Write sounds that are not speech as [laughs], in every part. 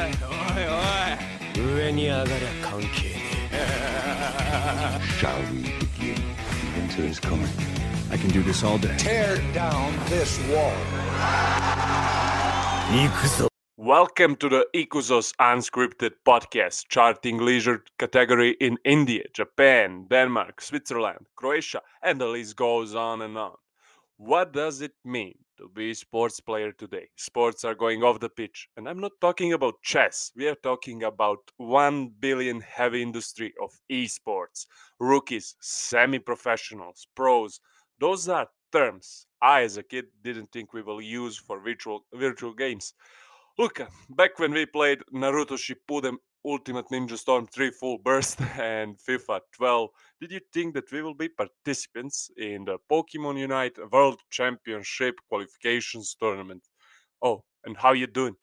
おいおい上に上がりゃ関係ね Shall we begin? Winter is coming. I can do this all day. Tear down this wall. え行くぞ Welcome to the Ikusos Unscripted Podcast, charting leisure category in India, Japan, Denmark, Switzerland, Croatia, and the list goes on and on. What does it mean To be sports player today? Sports are going off the pitch, and I'm not talking about chess. We are talking about 1 billion heavy industry of esports, rookies, semi-professionals, pros. Those are terms I as a kid didn't think we will use for virtual virtual games. Look, back when we played Naruto Shippuden Ultimate Ninja Storm 3 Full Burst [laughs] and FIFA 12, did you think that we will be participants in the Pokemon Unite World Championship qualifications tournament? Oh, and how you doing?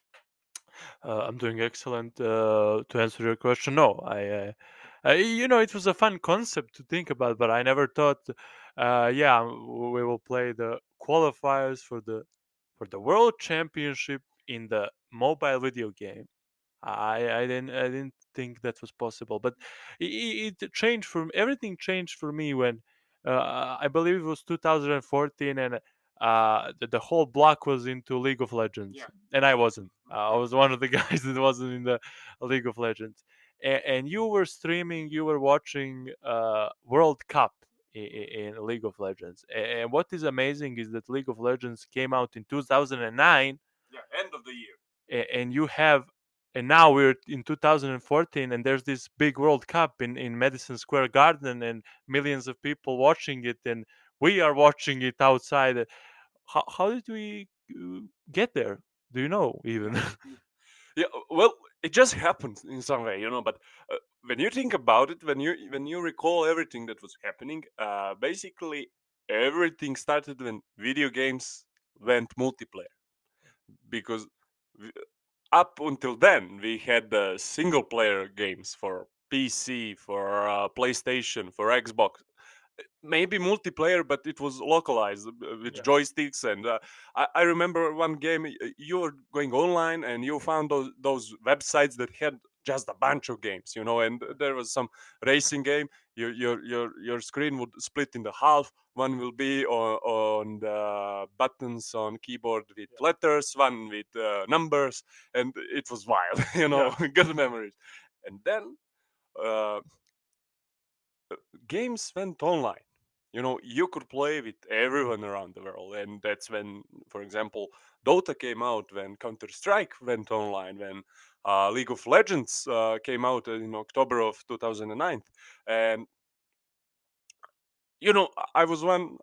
Uh, I'm doing excellent. Uh, to answer your question, no, I, uh, uh, you know, it was a fun concept to think about, but I never thought, uh, yeah, we will play the qualifiers for the for the World Championship in the mobile video game. I I didn't I didn't think that was possible, but it, it changed from everything changed for me when uh, I believe it was 2014 and. Uh, the, the whole block was into League of Legends, and I wasn't. Uh, I was one of the [laughs] guys that wasn't in the League of Legends. And, and you were streaming, you were watching uh, World Cup in, in League of Legends. And what is amazing is that League of Legends came out in 2009, Yeah, end of the year. and you have, and now we're in 2014, and there's this big World Cup in in Madison Square Garden, and millions of people watching it, and we are watching it outside. How how did we uh, get there? Do you know even? [laughs] Yeah, well, it just happened in some way, you know. But uh, when you think about it, when you when you recall everything that was happening, uh, basically everything started when video games went multiplayer. Because w- up until then, we had the single player games for PC, for uh, PlayStation, for Xbox. Maybe multiplayer, but it was localized uh, with Yeah. joysticks. And uh, I, I remember one game you were going online and you found those those websites that had just a bunch of games, you know. And there was some racing game. Your your your your screen would split in the half. One will be on, on the buttons on keyboard with letters, one with uh, numbers, and it was wild, [laughs] you know. [laughs] Good memories. And then uh, games went online. You know, you could play with everyone around the world, and that's when, for example, Dota came out, when Counter Strike went online, when uh, League of Legends uh, came out in October of 2009, and you know, I was one.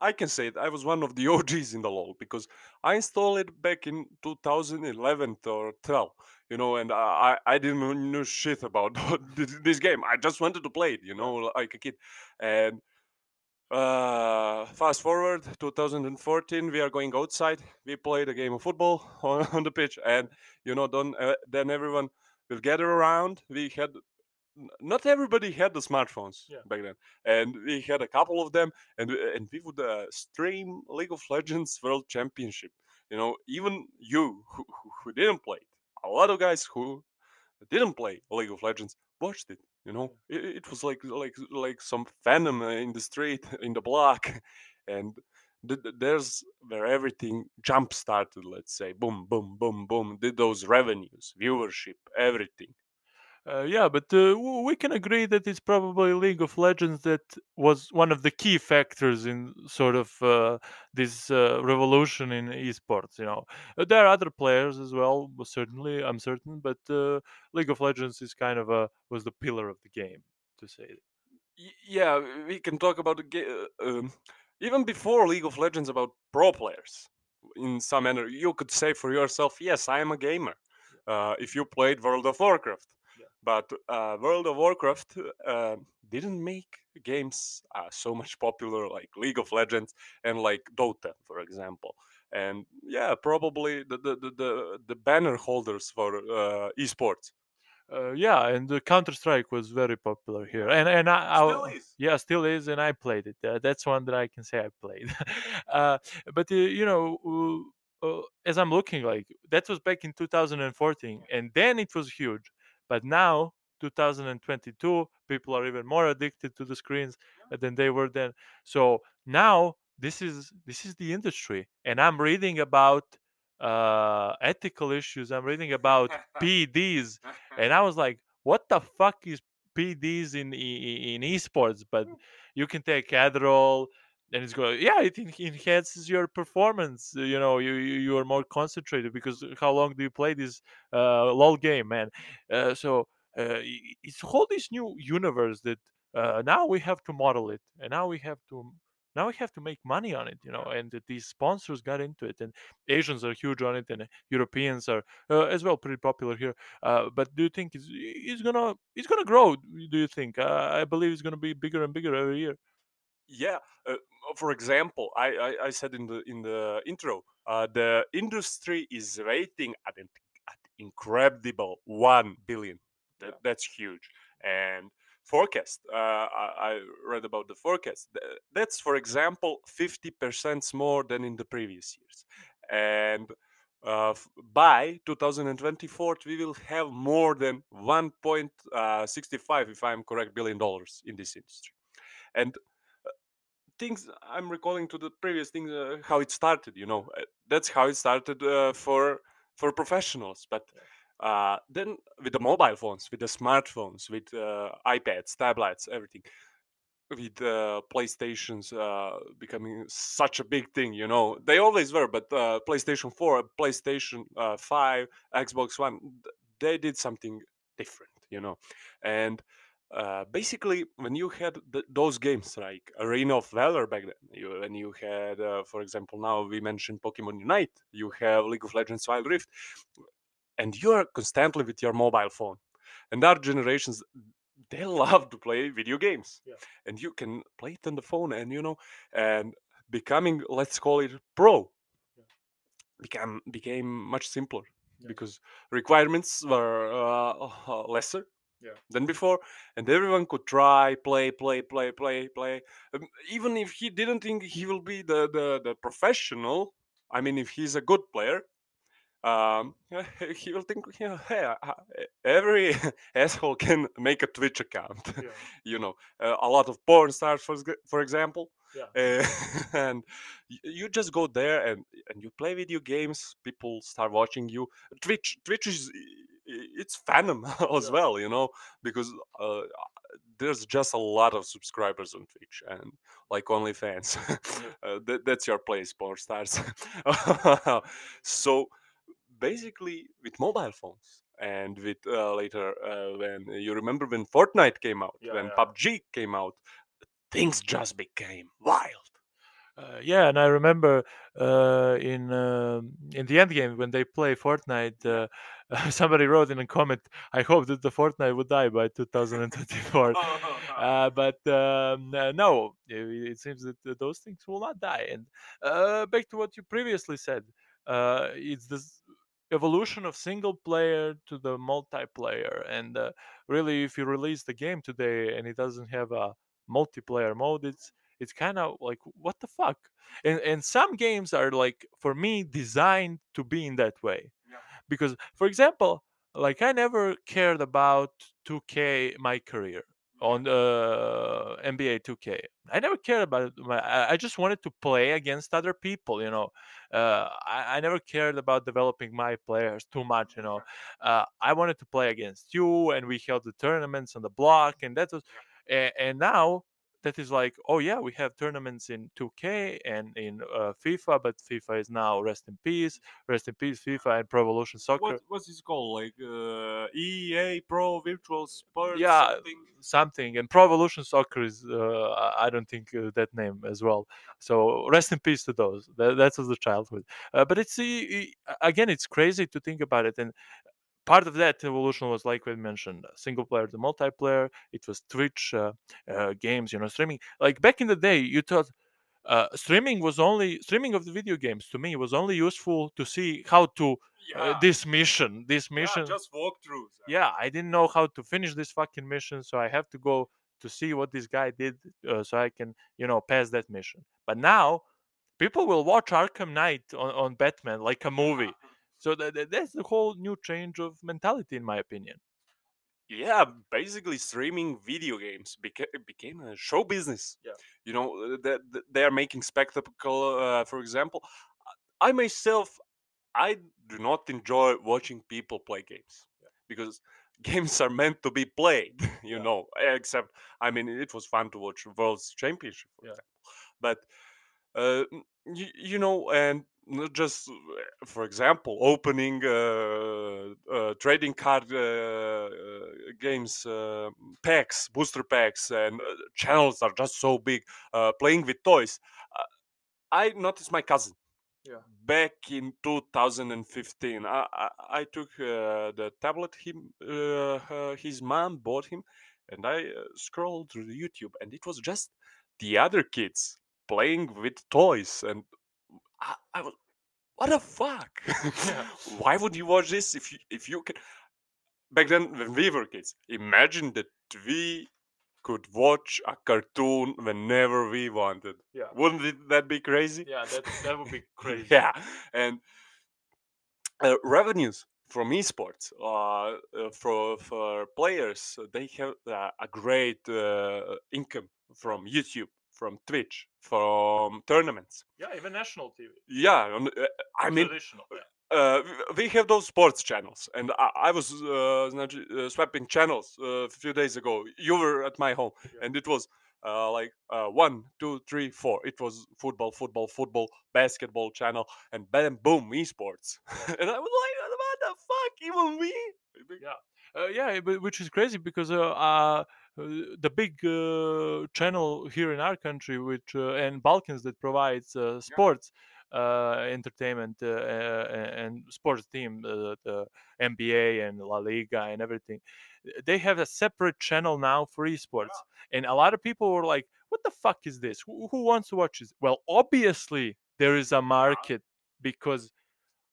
I can say it. I was one of the [laughs] OGs in the LoL because I installed it back in 2011 or 12. You know, and I I didn't know shit about [laughs] this game. I just wanted to play it. You know, like a kid. And uh, fast forward 2014, we are going outside. We played a game of football [laughs] on, on the pitch, and you know, then uh, then everyone will gather around. We had not everybody had the smartphones Yeah. back then, and we had a couple of them, and and we would uh, stream League of Legends [laughs] World Championship. You know, even you who, who- didn't play it, a lot of guys who didn't play League of Legends watched it. You know, it, it was like like like some phantom uh, in the street, [laughs] in the block, [laughs] and th- there's where everything jump started. Let's say, boom, boom, boom, boom. Did those revenues, viewership, everything. Uh, yeah, but uh, we can agree that it's probably League of Legends that was one of the key factors in sort of uh, this uh, revolution in esports. You know, Uh, there are other players as well, certainly I'm certain, but uh, League of Legends is kind of a was the pillar of the game, to say. Yeah, we can talk about the ga- uh, um, even before League of Legends about pro players. In some manner, you could say for yourself, "Yes, I am a gamer." Uh, if you played World of Warcraft. But uh, World of Warcraft uh, didn't make games uh, so much popular like League of Legends and like Dota, for example. And yeah, probably the the the, the, banner holders for uh, esports. Uh, yeah, and the Counter Strike was very popular here, and and I, I Still is. yeah still is, and I played it. Uh, that's one that I can say I played. [laughs] uh, but uh, you know, uh, uh, as I'm looking, like that was back in 2014, and then it was huge. But now, 2022, people are even more addicted to the screens than they were then. So now this is this is the industry, and I'm reading about uh, ethical issues. I'm reading about [laughs] PEDs, and I was like, what the fuck is PEDs in in, in esports? But you can take Adderall and it's going yeah it en- enhances your performance uh, you know you you are more concentrated because how long do you play this uh lol game man? Uh, so uh, it's whole this new universe that uh, now we have to model it and now we have to now we have to make money on it you know and these sponsors got into it and asians are huge on it and europeans are uh, as well pretty popular here uh, but do you think it's, it's gonna it's gonna grow do you think? Uh, i believe it's gonna be bigger and bigger every year yeah uh, for example I, I i said in the in the intro uh the industry is rating at an at incredible 1 billion. That, that's huge. And forecast uh I, I read about the forecast. That's for example 50% more than in the previous years. And uh, f- by 2024 we will have more than 1.65 if i'm correct billion dollars in this industry. And things i'm recalling to the previous things uh, how it started you know uh, that's how it started uh, for for professionals but uh, then with the mobile phones with the smartphones with uh, ipads tablets everything with uh, playstations uh, becoming such a big thing you know they always were but uh, playstation 4 playstation uh, 5 xbox one they did something different you know and uh, basically when you had th- those games like arena of valor back then you, when you had uh, for example now we mentioned pokemon unite you have league of legends wild rift and you're constantly with your mobile phone and our generations they [laughs] love to play video games Yeah. and you can play it on the phone and you know and becoming let's call it pro became became much simpler Yeah. because requirements were uh, [laughs] lesser Yeah. than before and everyone could try play play play play play Um, even if he didn't think he will be the the, the professional i mean if he's a good player um, [laughs] he will think, yeah, hey, uh, every [laughs] asshole can make a Twitch account. [laughs] Yeah. you know, uh, a lot of porn stars, for, for example. Yeah. Uh, and you just go there and, and you play video games. People start watching you. Twitch, Twitch is it's fandom [laughs] as Yeah. well, you know, because uh, there's just a lot of subscribers on Twitch and like OnlyFans. [laughs] uh, that, that's your place, porn stars. [laughs] so basically with mobile phones and with uh, later uh, when you remember when Fortnite came out, Yeah, when yeah. PUBG came out, things just became wild. Uh, yeah, and I remember uh, in um in the end game when they play Fortnite, uh, [laughs] somebody wrote in a comment, "I hope that the Fortnite would die by 2024." [laughs] uh, but um, uh, no, it, it seems that uh, those things will not die. And uh, back to what you previously said, uh, it's this evolution of single player to the multiplayer. And uh, really, if you release the game today and it doesn't have a multiplayer mode, it's it's kind of like what the fuck. And and some games are like for me designed to be in that way, because for example, like I never cared about 2K my career on uh, NBA 2K. I never cared about it. My, I I just wanted to play against other people. You know, uh, I, I never cared about developing my players too much. You know, uh, I wanted to play against you, and we held the tournaments on the block, and that was. And, and now that is like, oh yeah, we have tournaments in 2K and in uh, FIFA, but FIFA is now rest in peace, rest in peace, FIFA and Pro Evolution Soccer. What what's this called? Like uh, EA Pro Virtual Sports? yeah something? something and pro evolution soccer is uh, i don't think uh, that name as well so rest in peace to those that, that was the childhood uh, but it's again it's crazy to think about it and part of that evolution was like we mentioned single player to multiplayer it was twitch uh, uh, games you know streaming like back in the day you thought uh, streaming was only streaming of the video games to me was only useful to see how to uh, this mission this mission yeah, just walkthroughs. yeah, I didn't know how to finish this fucking mission, so I have to go to see what this guy did, uh, so I can, you know, pass that mission. But now, people will watch Arkham Knight on, on Batman like a movie. So that, that- that's the whole new change of mentality, in my opinion. yeah basically streaming video games beca- became a show business Yeah. you know uh, that that they are making spectacle uh, for example i myself i do not enjoy watching people play games because [laughs] games are meant to be played [laughs] you Yeah. know except i mean it was fun to watch world's championship for Yeah. example but uh, you, you know and just uh, for example opening uh, uh, trading card uh, uh, games uh, packs booster packs and uh, channels are just so big uh, playing with toys uh, i noticed my cousin Yeah. back in 2015 i, I, I took uh, the tablet him uh, uh, his mom bought him and i uh, scrolled through youtube and it was just the other kids playing with toys and I, I was what the fuck [laughs] Yeah. [laughs] why would you watch this if you if you can back then when we were kids imagine that we could watch a cartoon whenever we wanted Yeah. wouldn't it, that be crazy Yeah, that, that would be [laughs] crazy. yeah and uh, revenues from esports uh, uh, for for players they have uh, a great uh, income from youtube from twitch from tournaments Yeah, even national TV. yeah and, uh, i mean traditional. Yeah. uh, we have those sports channels, and I, I was uh, uh, swapping channels uh, a few days ago. You were at my home, Yeah. and it was uh, like uh, one, two, three, four. It was football, football, football, basketball channel, and bam, boom, esports. [laughs] and I was like, what the fuck, even we? Yeah. Uh, yeah, but which is crazy because uh, uh, uh, the big uh, channel here in our country, which uh, and Balkans that provides uh, sports uh, entertainment uh, uh, and sports team, uh, the NBA and La Liga and everything, they have a separate channel now for esports, and a lot of people were like, "What the fuck is this? Who, who wants to watch this?" Well, obviously there is a market because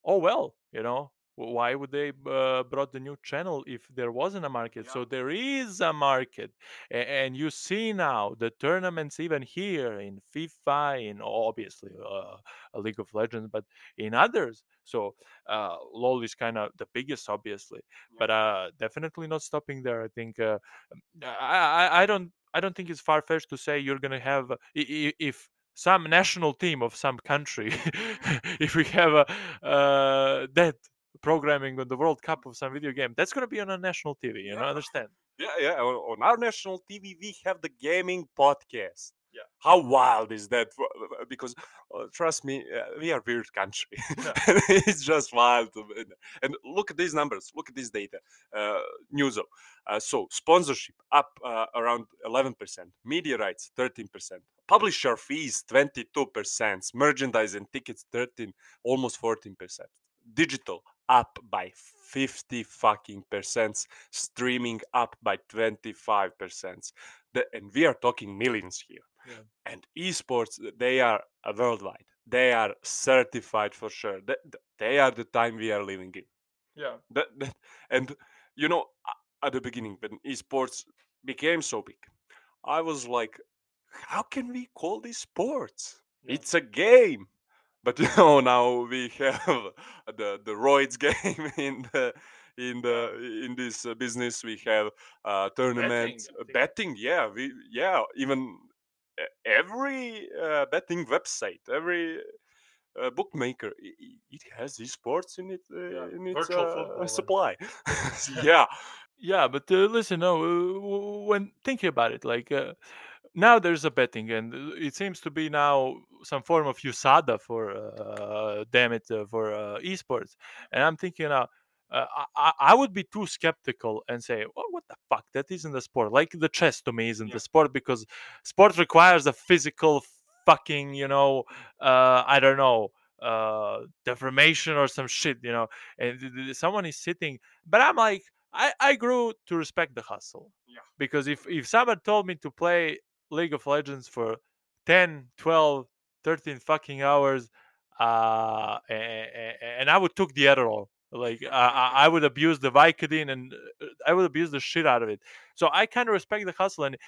oh well you know why would they uh, brought the new channel if there wasn't a market? So there is a market and you see now the tournaments even here in fifa in obviously uh, a league of legends but in others. So uh, lol is kind of the biggest obviously but uh, definitely not stopping there i think uh, I, I i don't i don't think it's far-fetched to say you're gonna have uh, if some national team of some country [laughs] if we have a uh, that programming on the world cup of some video game that's going to be on a national tv you know understand Yeah, yeah. On our national TV, we have the gaming podcast. Yeah. How wild is that? Because uh, trust me, uh, we are weird country. [laughs] it's just wild. And look at these numbers. Look at this data. Uh, Newzoo. Uh, so sponsorship up uh, around 11%. Media rights 13%. Publisher fees 22%. Merchandise and tickets 13, almost 14%. Digital up by 50 fucking percent streaming up by 25%. And we are talking millions here. Yeah. And esports, they are uh, worldwide. They are certified for sure. Th- th- They are the time we are living in. yeah That, that, and, you know, at the beginning, when esports became so big, I was like, how can we call this sports? Yeah. It's a game. But [laughs] you know, now we have the the roids [laughs] game in the in the in this business. We have uh, tournaments, uh, betting. Yeah, we yeah even every uh, betting website, every uh, bookmaker, i- i- it has esports in it uh, Yeah, in its uh, supply. [laughs] yeah, yeah but uh, listen no uh, when thinking about it like uh, now there's a betting and it seems to be now some form of usada for uh, damn it uh, for uh, esports and i'm thinking now uh, I, I- I would be too skeptical and say, well, "What the fuck? That isn't a sport." Like the chess to me isn't Yeah. a sport because sport requires a physical fucking, you know, uh, I don't know, uh, deformation or some shit, you know. And th- th- someone is sitting, but I'm like, I, I grew to respect the hustle. Yeah. Because if, if someone told me to play League of Legends for 10, 12, 13 fucking hours, uh, and, I would took the Adderall. Like I, I I would abuse the Vicodin and uh, I would abuse the shit out of it. So I kind of respect the hustle, and uh,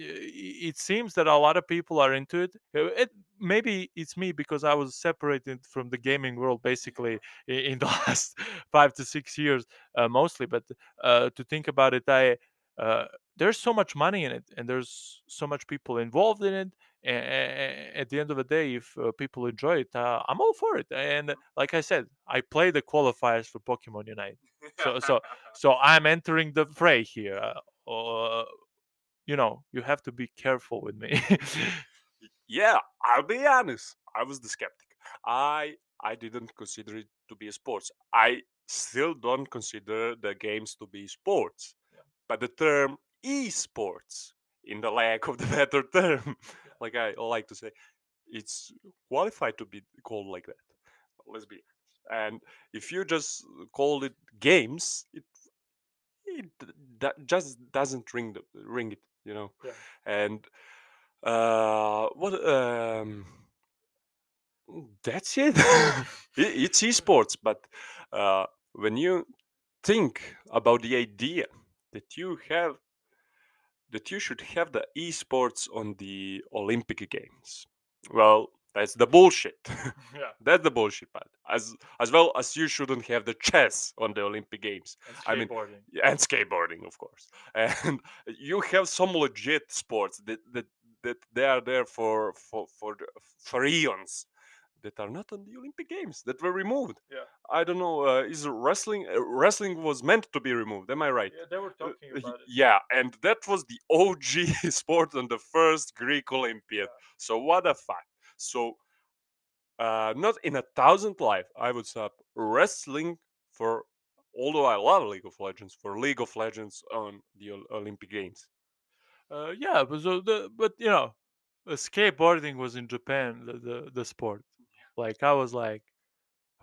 it seems that a lot of people are into it. Uh, It maybe it's me because I was separated from the gaming world basically in [laughs] the last five to six years, uh, mostly. But uh, to think about it, I uh, there's so much money in it, and there's so much people involved in it. And at the end of the day, if uh, people enjoy it, uh, I'm all for it. And like I said, I play the qualifiers for Pokemon Unite, so so [laughs] so I'm entering the fray here. Uh, uh, you know, you have to be careful with me. [laughs] yeah, I'll be honest. I was the skeptic. I I didn't consider it to be a sports. I still don't consider the games to be sports. But the term esports, in the lack of the [laughs] better term, like I like to say, it's qualified to be called like that. Let's be. And if you just call it games, it it that just doesn't ring the ring it, you know. Yeah. And uh, what um, that's it. [laughs] It- it's esports, but uh, when you think about the idea that you have that you should have the esports on the Olympic Games, well, that's the bullshit. [laughs] [laughs] yeah, that's the bullshit part. As as well as you shouldn't have the chess on the Olympic Games I mean, and skateboarding, of course. [laughs] And you have some legit sports that that, that they are there for for for for eons that are not on the Olympic Games that were removed. Yeah. I don't know. Uh, is wrestling uh, wrestling was meant to be removed? Am I right? Yeah, they were Uh, talking y- about it. Yeah, and that was the OG [laughs] sport on the first Greek Olympiad. So what a fact. So uh, not in a thousand life I would stop wrestling for. Although I love League of Legends, for League of Legends on the Ol- Olympic Games. Uh, yeah, but so the but you know, uh, skateboarding was in Japan the, the the sport. Like I was like,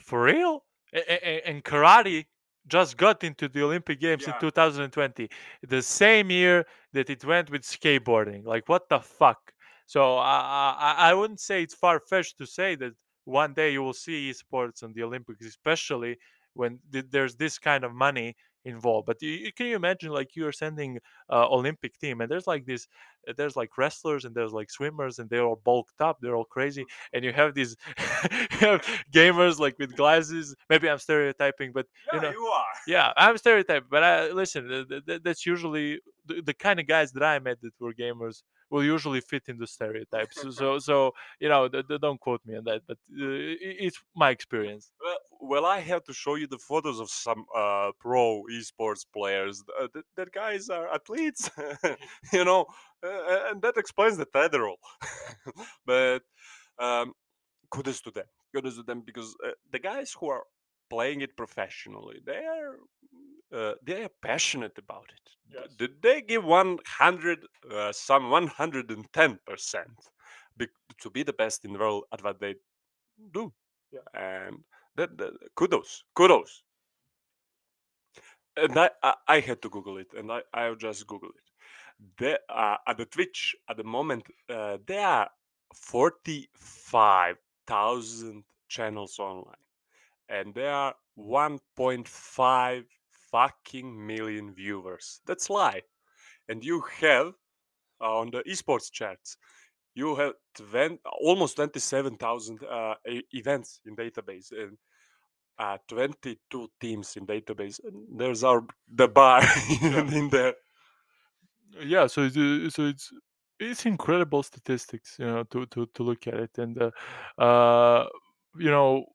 for real? And karate just got into the Olympic Games in 2020, the same year that it went with skateboarding. Like what the fuck? So I I, I wouldn't say it's far fetched to say that one day you will see esports on the Olympics, especially when th- there's this kind of money involved. But you, you- can you imagine like you are sending uh, Olympic team and there's like this, uh, there's like wrestlers and there's like swimmers and they're all bulked up, they're all crazy, and you have these [laughs] you have gamers like with glasses. Maybe I'm stereotyping, but yeah, you know, you are. yeah, I'm stereotyping. But I listen, th- th- that's usually the, the kind of guys that I met that were gamers will usually fit in the stereotypes. [laughs] So- so, you know, th- th- don't quote me on that, but uh, it's my experience. Well, well, I have to show you the photos of some uh, pro esports players. Uh, that, that guys are athletes, [laughs] you know, uh, and that explains the roll. [laughs] but um, kudos to them. Kudos to them because uh, the guys who are playing it professionally, they are uh, they are passionate about it. Yes. Th- They give one hundred, uh, some one hundred and ten percent, to be the best in the world at what they do. Yeah. And that, that kudos, kudos. And I, I, I had to Google it, and I, I just Google it. There, uh, at the Twitch at the moment, uh, there are forty-five thousand channels online, and there are one point five fucking million viewers. That's lie. And you have uh, on the esports charts, you have 20, almost 27,000 uh, events in database and uh, 22 teams in database. And there's our the bar [laughs] in, in there. yeah so it's, uh, so it's it's incredible statistics you know to to, to look at it and uh, uh you know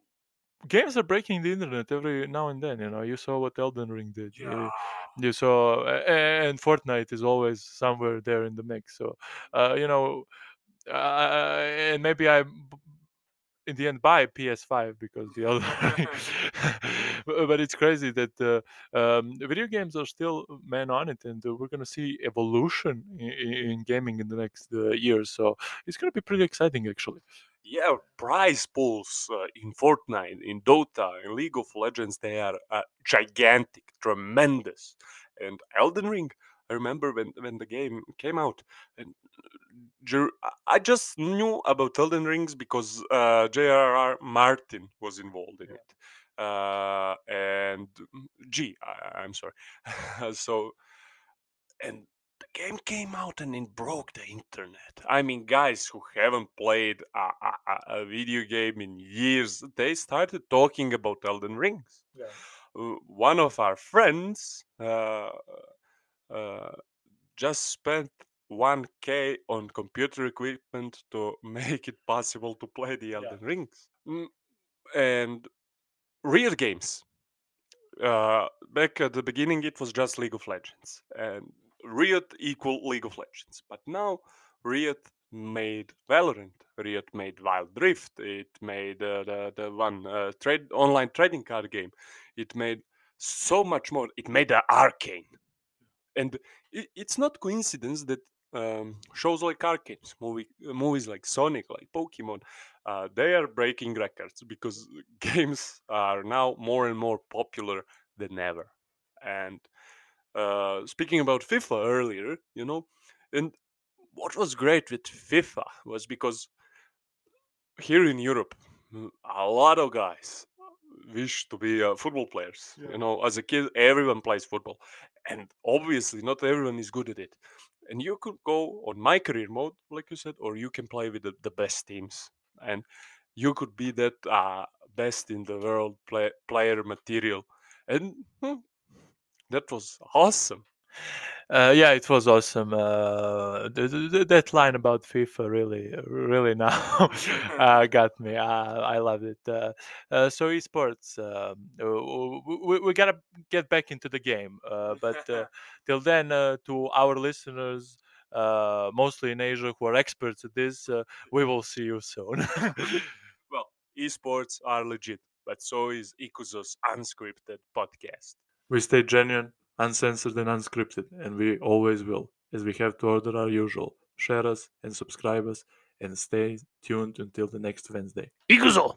games are breaking the internet every now and then you know you saw what elden ring did you, you saw and fortnite is always somewhere there in the mix so uh you know uh, and maybe i in the end buy PS5 because the other, [laughs] [laughs] but it's crazy that uh, um, video games are still man on it, and uh, we're gonna see evolution in, in gaming in the next uh, years. So it's gonna be pretty exciting, actually. Yeah, prize pools uh, in Fortnite, in Dota, in League of Legends, they are uh, gigantic, tremendous. And Elden Ring, I remember when, when the game came out, and Jer- I- just knew about Elden Rings because uh, J.R.R. Martin was involved in it. Uh, and mm, G, I, I'm sorry. [laughs] so, and game came out and it broke the internet. I mean, guys who haven't played a, a, a- video game in years, they started talking about Elden Rings. Uh, one of our friends uh, uh, just spent 1k on computer equipment to [laughs] make it possible to play the Elden Rings. Mm, and real games. Uh, back at the beginning, it was just League of Legends, and Riot equal League of Legends. But now Riot made Valorant. Riot made Wild Rift. It made uh, the the one uh, trade online trading card game. It made so much more. It made the Arcane, and it, it's not coincidence that um, shows like Arcane, movie, movies like Sonic, like Pokemon, uh, they are breaking records because [laughs] games are now more and more popular than ever. And uh, speaking about FIFA earlier, you know, and what was great with FIFA was because here in Europe, mm, a lot of guys wish to be uh, football players. Yeah. You know, as a kid, everyone plays football, and obviously, not everyone is good at it. And you could go on my career mode, like you said, or you can play with the, the best teams, and you could be that uh, best in the world play, player material, and hmm, that was awesome. Uh, yeah, it was awesome. Uh, th- th- th- that line about FIFA really, really [laughs] now [laughs] uh, got me. Uh, I loved it. Uh, uh, so esports, um, we, we gotta get back into the game. Uh, but uh, [laughs] till then, uh, to our listeners, uh, mostly in Asia, who are experts at this, uh, we will see you soon. well, esports are legit, but so is Ikuzo's unscripted podcast. We stay genuine, uncensored, and unscripted, and we always will, as we have to order our usual. Share us and subscribe us, and stay tuned until the next Wednesday. Ikuzo!